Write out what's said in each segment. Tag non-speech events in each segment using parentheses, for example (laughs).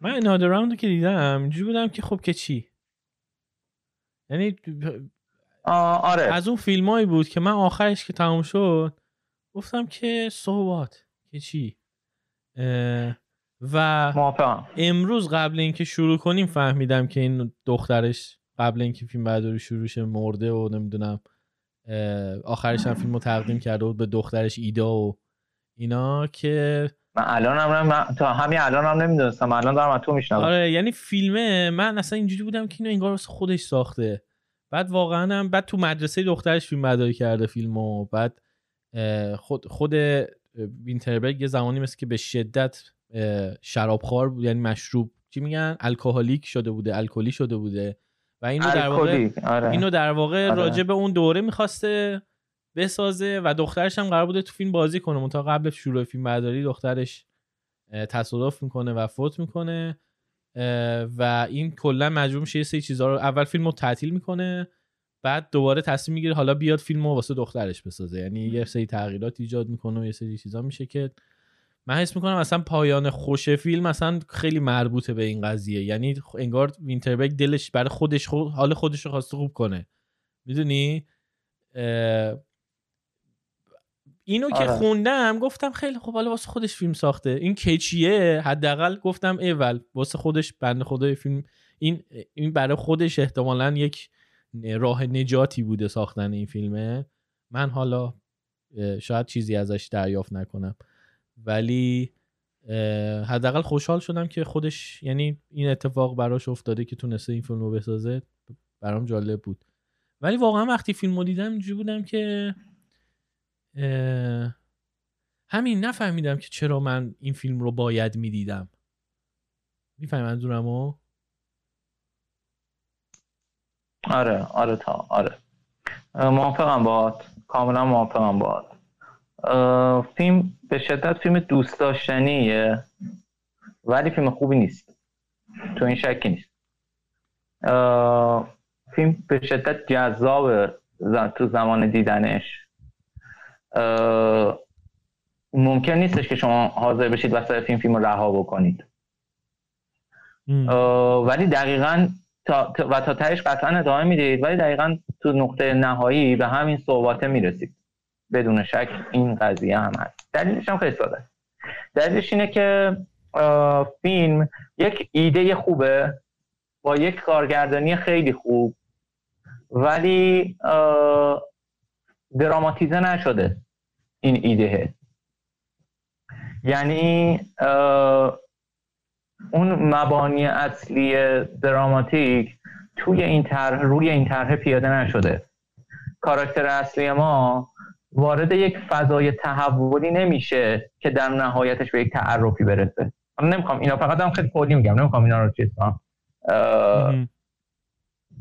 من انادر راوند که دیدم اینجوری بودم که خب که چی؟ یعنی آره. از اون فیلمایی بود که من آخرش که تموم شد گفتم که صحبات که چی؟ و امروز قبل اینکه شروع کنیم فهمیدم که این دخترش قبل اینکه فیلم برداری شروع شه مرده و نمی‌دونم آخرش هم فیلم رو تقدیم کرده بود به دخترش ایدا و اینا که من الان هم تا همین الان هم نمی‌دونستم. الان دارم تو میشنم آره یعنی فیلمه. من اصلا اینجوری بودم که اینو انگار خودش ساخته. بعد واقعا هم بعد تو مدرسه دخترش فیلم برداری کرده فیلمو. بعد خود خود وینتربرگ یه زمانی مثل که به شدت شرابخوار بود یعنی مشروب. چی میگن؟ الکلیک شده بوده الکلی شده بوده. و اینو در واقع آره. اینو در واقع آره. راجع به اون دوره می‌خواسته. بسازه و دخترش هم قرار بوده تو فیلم بازی کنه. تا قبل شروع فیلم برداری دخترش تصادف می‌کنه و فوت می‌کنه و این کلا مجبور میشه یه سری چیزا رو اول فیلم رو تعطیل می‌کنه بعد دوباره تصمیم می‌گیره حالا بیاد فیلم رو واسه دخترش بسازه. یعنی یه سری تغییرات ایجاد می‌کنه و یه سری چیزا میشه که من حس می‌کنم اصلا پایان خوش فیلم اصلا خیلی مربوطه به این قضیه. یعنی انگار وینتربک دلش برای خودش خود حال خودش رو خواسته خوب کنه. می‌دونی؟ اینو که آره. خوندم گفتم خیلی خوب حالا واسه خودش فیلم ساخته. این کچیه حداقل گفتم اول واسه خودش بنده خدای فیلم. این این برای خودش احتمالا یک راه نجاتی بوده ساختن این فیلمه. من حالا شاید چیزی ازش دریافت نکنم. ولی حداقل خوشحال شدم که خودش یعنی این اتفاق براش افتاده که تونسته این فیلم رو بسازه. برام جالب بود. ولی واقعا وقتی فیلم رو دیدم اینجوری بودم که همین نفهمیدم که چرا من این فیلم رو باید می‌دیدم. می‌فهمی منظورمو؟ آره آره تا آره. موافقم باهات. کاملا موافقم باهات. فیلم به شدت فیلم دوست داشتنیه ولی فیلم خوبی نیست. تو این شکی نیست. فیلم به شدت جذاب تو زمان دیدنش. ممکن نیستش که شما حاضر بشید وسط فیلم فیلم رو رها بکنید. ولی دقیقا تا و تا تهش قطعا ادامه می‌دید ولی دقیقا تو نقطه نهایی به همین صحبات می‌رسید. بدون شک این قضیه هم هست. دلیلش هم خیلی ساده. دلیلش اینه که فیلم یک ایده خوبه با یک کارگردانی خیلی خوب ولی دراماتیزه نشده این ایده. یعنی اون مبانی اصلی دراماتیک توی این طرح روی این طرح پیاده نشده. کاراکتر اصلی ما وارد یک فضای تحولی نمیشه که در نهایتش به یک تعرفی برسه. من نمی‌خوام اینا فقط هم خیلی کلی میگم نمی‌خوام اینا رو چیز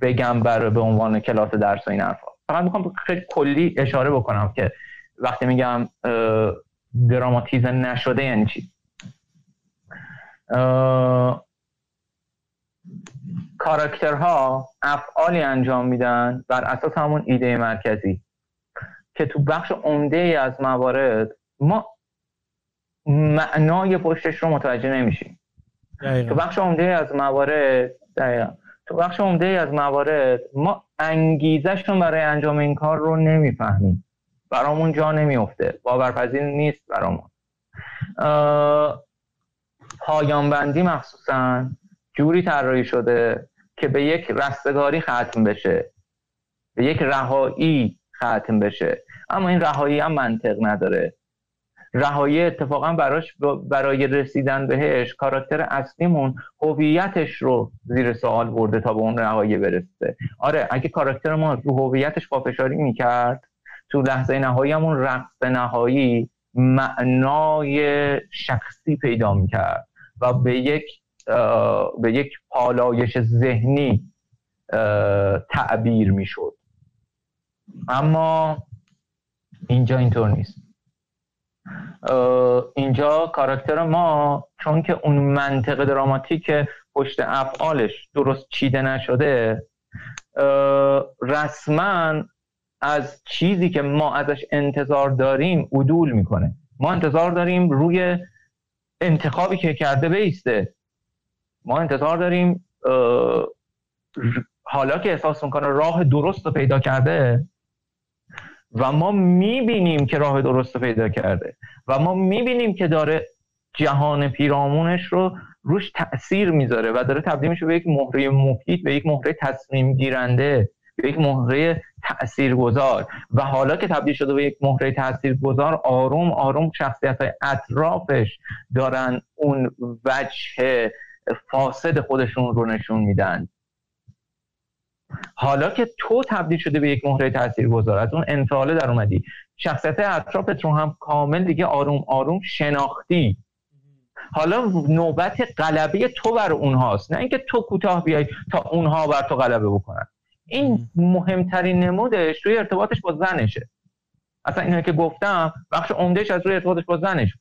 بگم بر به عنوان کلاس درس و این حرفا. فقط می‌خوام خیلی کلی اشاره بکنم که وقتی میگم دراماتیزه نشده یعنی چی؟ کاراکترها افعالی انجام میدن بر اساس همون ایده مرکزی که تو بخش عمده ای از موارد ما معنای پشتش رو متوجه نمیشیم. تو بخش عمده ای از موارد دقیقا. تو بخش عمده ای از موارد ما انگیزشون برای انجام این کار رو نمی‌فهمیم. برامون جا نمیفته باورپذیر نیست برامون. پایان بندی مخصوصا جوری طراحی شده که به یک رستگاری ختم بشه. به یک رهایی ختم بشه. اما این رهایی هم منطق نداره. رهایی اتفاقا براش برای رسیدن بهش کاراکتر اصلیمون هویتش رو زیر سوال برده تا به اون رهایی برسه. آره اگه کاراکتر ما رو هویتش پافشاری می‌کرد تو لحظه نهایی همون رقص نهایی معنای شخصی پیدا می‌کرد و به یک به یک پالایش ذهنی تعبیر می‌شد. اما اینجا اینطور نیست. اینجا کاراکتر ما چون که اون منطق دراماتیک پشت افعالش درست چیده نشده رسما از چیزی که ما ازش انتظار داریم عدول می‌کنه. ما انتظار داریم روی انتخابی که کرده بیسته. ما انتظار داریم حالا که احساس می‌کنه راه درست رو پیدا کرده و ما می‌بینیم که راه درست پیدا کرده و ما می‌بینیم که داره جهان پیرامونش رو روش تاثیر می‌ذاره و داره تبدیل میشه به یک مهره مفید به یک مهره تصمیم گیرنده به یک مهره تاثیرگذار و حالا که تبدیل شده به یک مهره تاثیرگذار آروم آروم شخصیت های اطرافش دارن اون وجه فاسد خودشون رو نشون میدن. حالا که تو تبدیل شده به یک مهره تاثیرگذار از اون انفعاله در اومدی. شخصیت اطرافت رو هم کامل دیگه آروم آروم شناختی. حالا نوبت غلبه تو بر اونهاست. نه اینکه تو کوتاه بیای تا اونها بر تو غلبه بکنن. این مهمترین نمودش روی ارتباطش با زنشه. اصلا اینه که گفتم بخش عمدهش از روی ارتباطش با زنش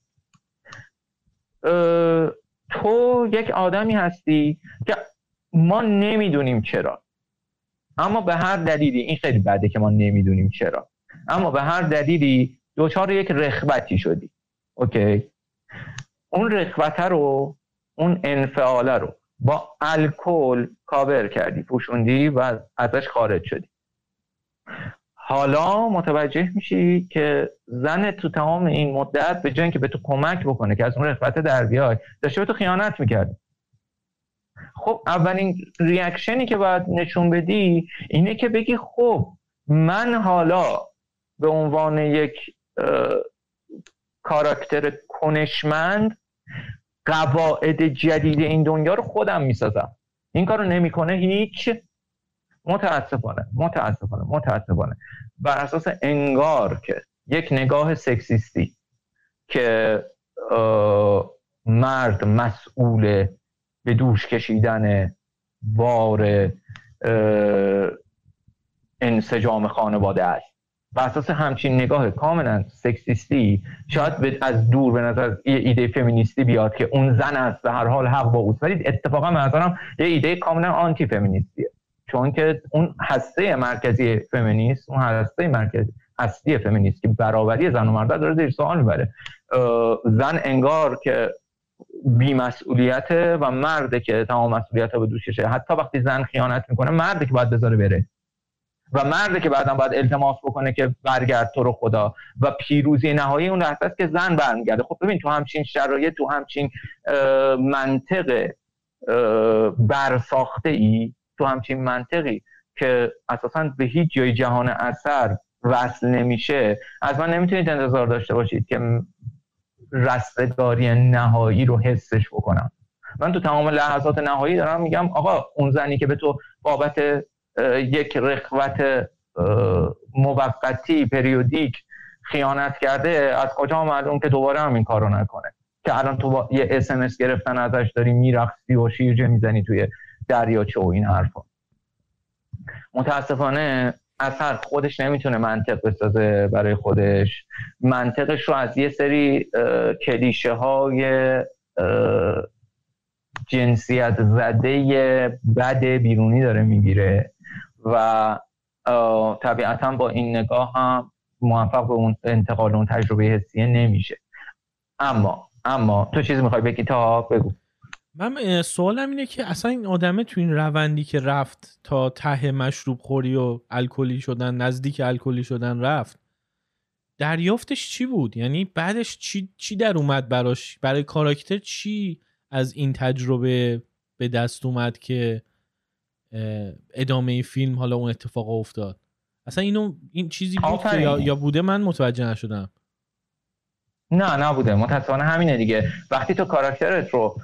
تو یک آدمی هستی که ما نمی‌دونیم چرا. اما به هر دلیلی این خیلی بده که ما نمی‌دونیم چرا. اما به هر دلیلی دوچار یک رخبتی شدی. اوکی؟ اون رخوته رو اون انفعاله رو با الکل کاور کردی پوشوندی و ازش خارج شدی. حالا متوجه میشی که زن تو تمام این مدت به جای که به تو کمک بکنه که از اون رخوت در بیای داشته به تو خیانت می‌کرد خب اولین ریاکشنی که باید نشون بدی اینه که بگی خب من حالا به عنوان یک کاراکتر کنشمند قواعد جدید این دنیا رو خودم می‌سازم. این کار رو نمی‌کنه هیچ. متاسفانه متاسفانه متاسفانه. بر اساس انگار که یک نگاه سکسیستی که مرد مسئول به دوش کشیدن بار انسجام خانواده است. بر اساس همچین نگاه کاملا سکسیستی شاید از دور به نظر یه ایده فمینیستی بیاد که اون زن است به هر حال حق با اوست. ولی اتفاقا به نظرم یه ایده کاملا آنتی فمینیستیه چون که اون هسته مرکزی فمینیست اون هسته مرکزی هستی فمینیست که برابری زن و مرد داره زیر سوال می‌بره. زن انگار که بیمسئولیت و مرده که تمام مسئولیت به دوششه حتی وقتی زن خیانت می‌کنه مرده که باید بذاره بره. و مرده که بعدا باید التماس بکنه که برگرد تو رو خدا. و پیروزی نهایی اون لحظه است که زن برمیگرده. خب ببین تو همچین شرایط تو همچین منطق برساخته ای تو همچین منطقی که اساسا به هیچ جای جهان اثر وصل نمیشه از من نمی‌تونید انتظار داشته باشید که رستگاری نهایی رو حسش بکنم. من تو تمام لحظات نهایی دارم میگم آقا اون زنی که به تو بابت یک رخوت موقتی پریودیک خیانت کرده از کجا معلوم که دوباره هم این کارو نکنه؟ که الان تو با یه اسمس گرفتن ازش داری میرقصی و شیرجه می‌زنی توی دریاچه و این حرفا. متاسفانه اثر خودش نمی‌تونه منطق بسازه برای خودش. منطقش رو از یه سری کلیشه های جنسیت زده بد بیرونی داره می‌گیره و طبیعتا با این نگاه هم موفق به اون انتقال اون تجربه حسیه نمیشه. اما اما تو چیزی می‌خوای بگی؟ تا بگو. من سوالم اینه که اصلا این آدمه تو این روندی که رفت تا ته مشروب خوری و الکلی شدن نزدیک الکلی شدن رفت دریافتش چی بود؟ یعنی بعدش چی, چی در اومد براش؟ برای کاراکتر چی از این تجربه به دست اومد که ادامه فیلم حالا اون اتفاق افتاد؟ اصلا اینو این چیزی بود که یا, بوده؟ من متوجه نشدم. نه نبوده. متاسفانه همینه دیگه. وقتی تو کاراکترت رو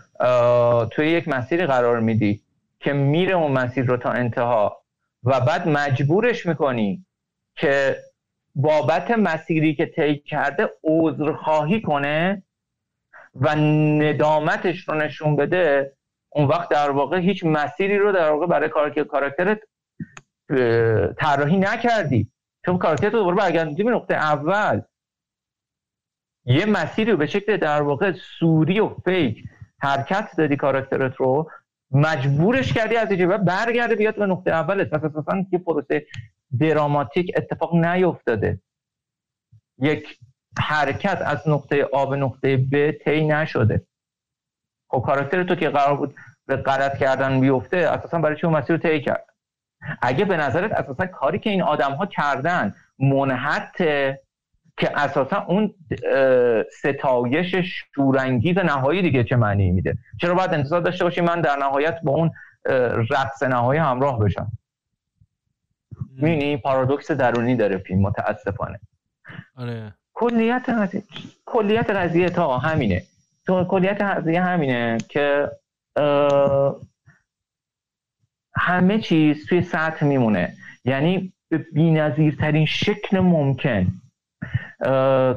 توی یک مسیری قرار میدی که میره اون مسیر رو تا انتها و بعد مجبورش می‌کنی که بابت مسیری که طی کرده خواهی کنه و ندامتش رو نشون بده اون وقت در واقع هیچ مسیری رو در واقع برای کاراکترت طراحی نکردی. چون کاراکترت رو دوباره برگردوندی به نقطه اول. یه مسیری رو به شکل در واقع سوری و فیک حرکت دادی کاراکترت رو مجبورش کردی از اینجا برگرده بیاد به نقطه اولت پس اساسا یه پروسه دراماتیک اتفاق نیفتاده. یک حرکت از نقطه آ به نقطه ب طی نشده. خب کاراکتر تو که قرار بود به غلط کردن بیفته اساسا برای اون مسیر رو طی کرد؟ اگه به نظرت اساسا کاری که این آدم ها کردن منحت که اساسا اون ستایش شورانگیز نهایی دیگه چه معنی میده؟ چرا باید انتظار داشته باشی من در نهایت با اون رقص نهایی همراه بشم؟ می‌بینی؟ پارادوکس درونی داره فیلم متاسفانه. آره. کلیت قضیه کلیت قضیه تا همینه. تو کلیت قضیه همینه که همه چیز توی سطح میمونه. یعنی به بی‌نظیرترین شکل ممکن.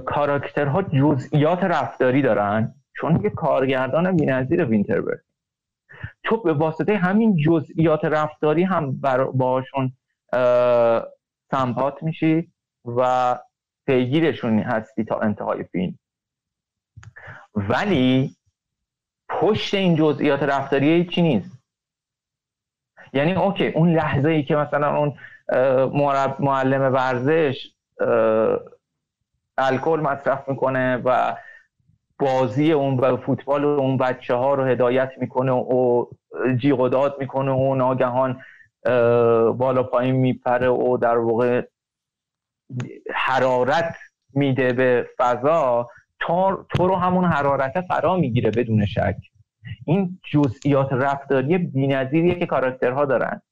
کاراکترها جزئیات رفتاری دارن؟ چون یه کارگردان بی‌نظیر وینتربرگ. تو به واسطه همین جزئیات رفتاری هم باشون سمپات میشی و پیگیرشون هستی تا انتهای فیلم. ولی پشت این جزئیات رفتاری چی نیست؟ یعنی اوکی اون لحظه ای که مثلا اون معلم ورزش الکل مصرف می‌کنه و بازی اون و فوتبال اون بچه ها رو هدایت می‌کنه و جیغ و داد می‌کنه و ناگهان بالا پایین میپره و در واقع حرارت میده به فضا تو, تو رو همون حرارت فرا می‌گیره بدون شک. این جزئیات رفتاری بی‌نظیریه که کاراکترها دارن.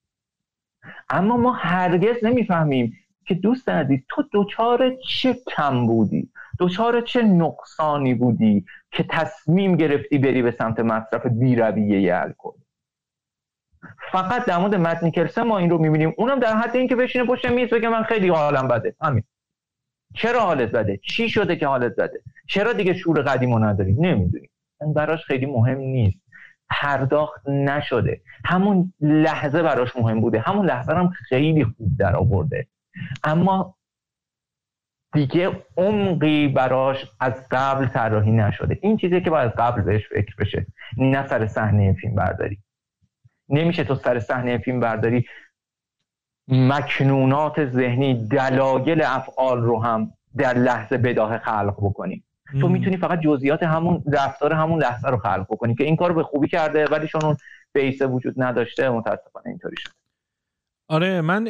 اما ما هرگز نمی‌فهمیم که دوست عزیز تو دوچار چه کم بودی؟ دوچار چه نقصانی بودی که تصمیم گرفتی بری به سمت مصرف بیرویه الکل؟ فقط در مورد مت ما این رو می‌بینیم. اونم در حد اینکه بشینه پشت میز بگه من خیلی حالم بده. همین. چرا حالت بده؟ چی شده که حالت بده؟ چرا دیگه شور قدیمو نداری نمی‌دونی این براش خیلی مهم نیست. پرداخت نشده. همون لحظه براش مهم بوده. همون لحظه هم خیلی خوب در آورده اما دیگه عمقی براش از قبل طراحی نشده. این چیزی که باید از قبل بهش فکر بشه. نه سر صحنه فیلم برداری. نمیشه تو سر صحنه فیلم برداری مکنونات ذهنی دلایل افعال رو هم در لحظه بداه خلق بکنی. تو می‌تونی فقط جزئیات همون رفتار همون لحظه رو خلق بکنی که این کار به خوبی کرده ولی چون اون بیس وجود نداشته متاسفانه اینطوری شد آره من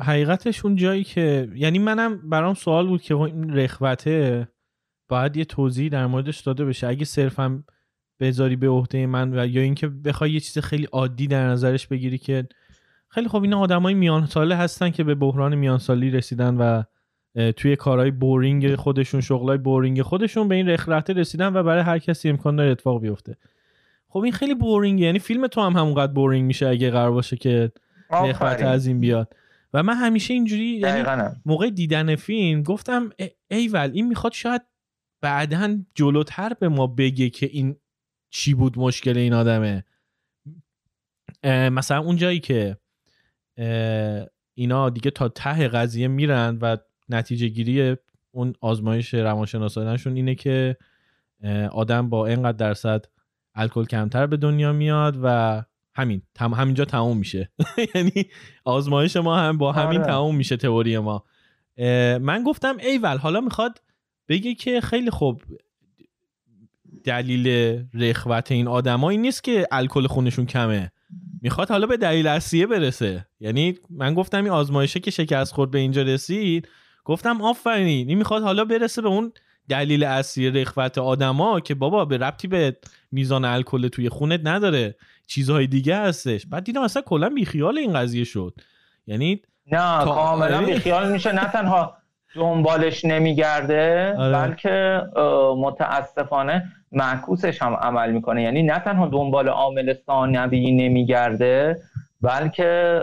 حقیقتش اون جایی که یعنی منم برام سوال بود که این رخوته باید یه توضیح در موردش داده بشه. اگه صرفم بذاری به عهده من و یا اینکه بخوای یه چیز خیلی عادی در نظرش بگیری که خیلی خب این آدمای میان ساله هستن که به بحران میان سالی رسیدن و توی کارهای بورینگ خودشون شغلای بورینگ خودشون به این رخرته رسیدن و برای هر کسی امکان داره اتفاق بیفته. خب این خیلی boring یعنی فیلم تو هم همونقدر boring میشه اگه قرار باشه که رخرته از این بیاد. و من همیشه اینجوری یعنی موقع دیدن فیلم گفتم ایول این می‌خواد شاید بعدا جلوتر به ما بگه که این چی بود مشکل این آدمه. مثلا اون جایی که اینا دیگه تا ته قضیه میرن و نتیجه گیری اون آزمایش روانشناسانشون اینه که آدم با اینقدر درصد الکل کمتر به دنیا میاد و همین تم همینجا تموم میشه. (laughs) یعنی آزمایش ما هم با همین آره. تموم میشه تئوری ما. من گفتم ایول حالا می‌خواد بگه که خیلی خوب دلیل رخوت این آدمایی نیست که الکل خونشون کمه. می‌خواد حالا به دلیل اصلیه برسه. یعنی من گفتم این آزمایشه که شکست خورد به اینجا رسید گفتم آفرین این می‌خواد حالا برسه به اون دلیل اصلی رخوت آدما که بابا به ربطی به میزان الکل توی خونت نداره. چیزهای دیگه هستش. بعد دیدم اصلا کلا بیخیال این قضیه شد. یعنی نه کاملا آره. بیخیال میشه. نه تنها دنبالش نمیگرده آره. بلکه متاسفانه معکوسش هم عمل می‌کنه. یعنی نه تنها دنبال عامل ثانوی نمیگرده بلکه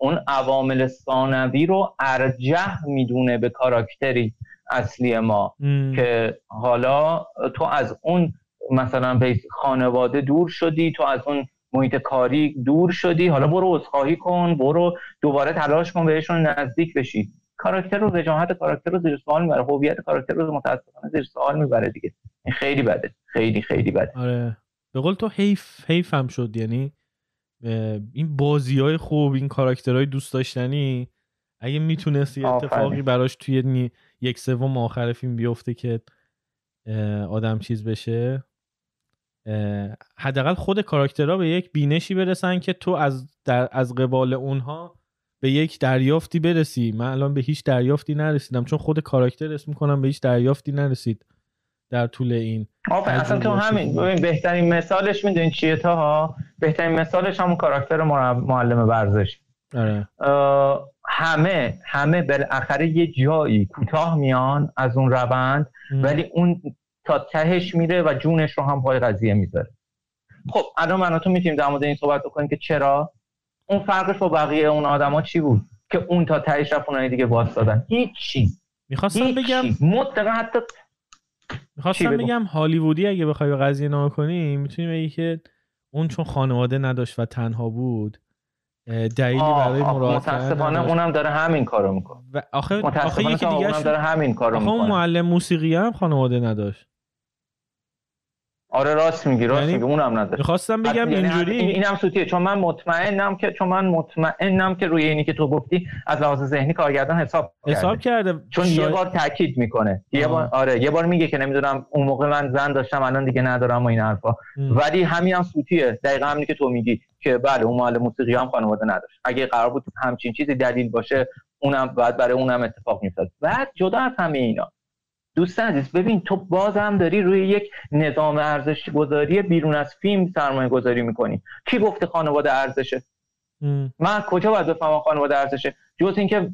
اون عوامل ثانوی رو ارجح می‌دونه به کاراکتری اصلی ما که حالا تو از اون مثلا به خانواده دور شدی تو از اون محیط کاری دور شدی حالا برو عذرخواهی کن برو دوباره تلاش کن بهشون نزدیک بشی. کاراکتر رو وجاهت کاراکتر رو زیر سوال می‌بره هویت کاراکتر رو متاسفانه زیر سوال می‌بره دیگه. این خیلی بده خیلی خیلی بده. آره. به قول تو حیف حیف هم شد یعنی این بازی های خوب این کاراکترهای دوست داشتنی اگه می‌تونست یه اتفاقی براش توی یک سوم آخر فیلم بیفته که آدم چیز بشه حداقل خود کاراکترها به یک بینشی برسن که تو از در از قبال اونها به یک دریافتی برسی. من الان به هیچ دریافتی نرسیدم. چون خود کاراکتر اسم کنم به هیچ دریافتی نرسید. در طول این اصلا تو همین ببین بهترین مثالش می‌دونین چیه تا ها بهترین مثالش همون کاراکتر معلم ورزش. آره. همه همه بالاخره یه جایی کوتاه میان از اون روند ولی اون تا تهش میره و جونش رو هم پای قضیه می‌ذاره. خب الان من تو می‌تونیم در مورد این صحبت بکنیم که چرا؟ اون فرقش با بقیه اون آدما چی بود؟ که اون تا تهش رفت اونای دیگه دادن. هیچ چی می‌خواستم بگم مطلقا حتی می‌خواستم بگم هالیوودی اگه بخوای به قضیه نام کنی می‌تونی بگی که اون چون خانواده نداشت و تنها بود دلیلی برای مراجعه متاسفانه اونم داره همین کارو می‌کنه. و آخه آخه یکی دیگه داره همین کارو می‌کنه اون معلم موسیقی هم خانواده نداشت. آره راست میگی راست یعنی میگی اونم نداره. می‌خواستم بگم یعنی اینجوری این اینم سوتیه چون من مطمئنم که چون من مطمئنم که روی اینی که تو گفتی از لحاظ ذهنی کارگردان حساب حساب کرده, چون یه بار تاکید می‌کنه. یه بار آره یه بار میگه که نمی‌دونم اون موقع من زن داشتم الان دیگه ندارم و این حرفا. ولی همین هم سوتیه. دقیقا همینی که تو میگی که بله اون معلم موسیقی هم خانواده نداشت. اگه قرار بود همچین چیزی دلیل باشه اونم بعد برای اونم اتفاق میافتاد. بعد جدا از همه اینا دوست عزیز ببین تو بازم داری روی یک نظام ارزش گذاری بیرون از فیلم سرمایه گذاری می‌کنی. کی گفته خانواده ارزشه؟ من کجا باید بفهمم خانواده ارزشه؟ جز اینکه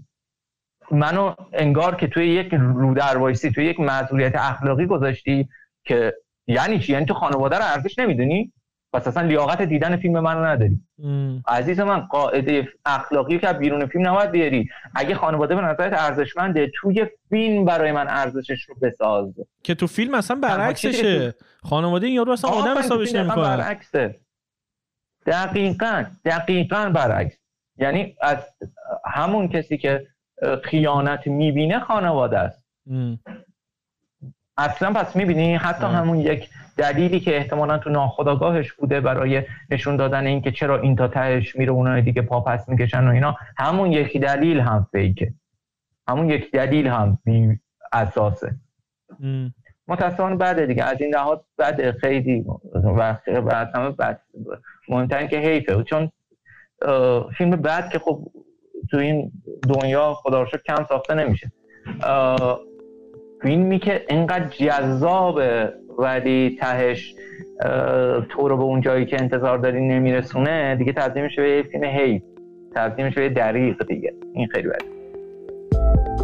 منو انگار که توی یک رو وایسی توی یک مسئولیت اخلاقی گذاشتی که یعنی چی؟ یعنی تو خانواده رو ارزش نمی‌دونی؟ پس اصلا لیاقت دیدن فیلم منو نداری. عزیز من قاعده اخلاقی که بیرون فیلم نباید بیاری. اگه خانواده به نظرت ارزشمنده توی فیلم برای من ارزشش رو بساز که تو فیلم اصلا برعکسشه. خانواده این یارو اصلا آدم حسابش نمی‌کنه. برعکسه. دقیقا دقیقا برعکس. یعنی از همون کسی که خیانت می‌بینه خانواده است. اصلا پس می‌بینی؟ حتی همون یک دلیلی که احتمالا تو ناخداگاهش بوده برای نشون دادن اینکه چرا این تا تهش میره اونای دیگه پاپس می‌کشن و اینا همون یکی دلیل هم فیکه همون یک دلیل هم اساسه. متاسفانه بعد دیگه. از این لحاظ بعد خیلی و همه بعد مهمتر که حیفه. چون فیلم بعد که خب تو این دنیا خدا رو کم ساخته نمیشه. فیلمی که اینقدر جذابه ولی تهش تو رو به اون جایی که انتظار داری نمیرسونه دیگه تبدیل میشه به یه فیلم هی تبدیل میشه به دریغ دیگه. این خیلی بده.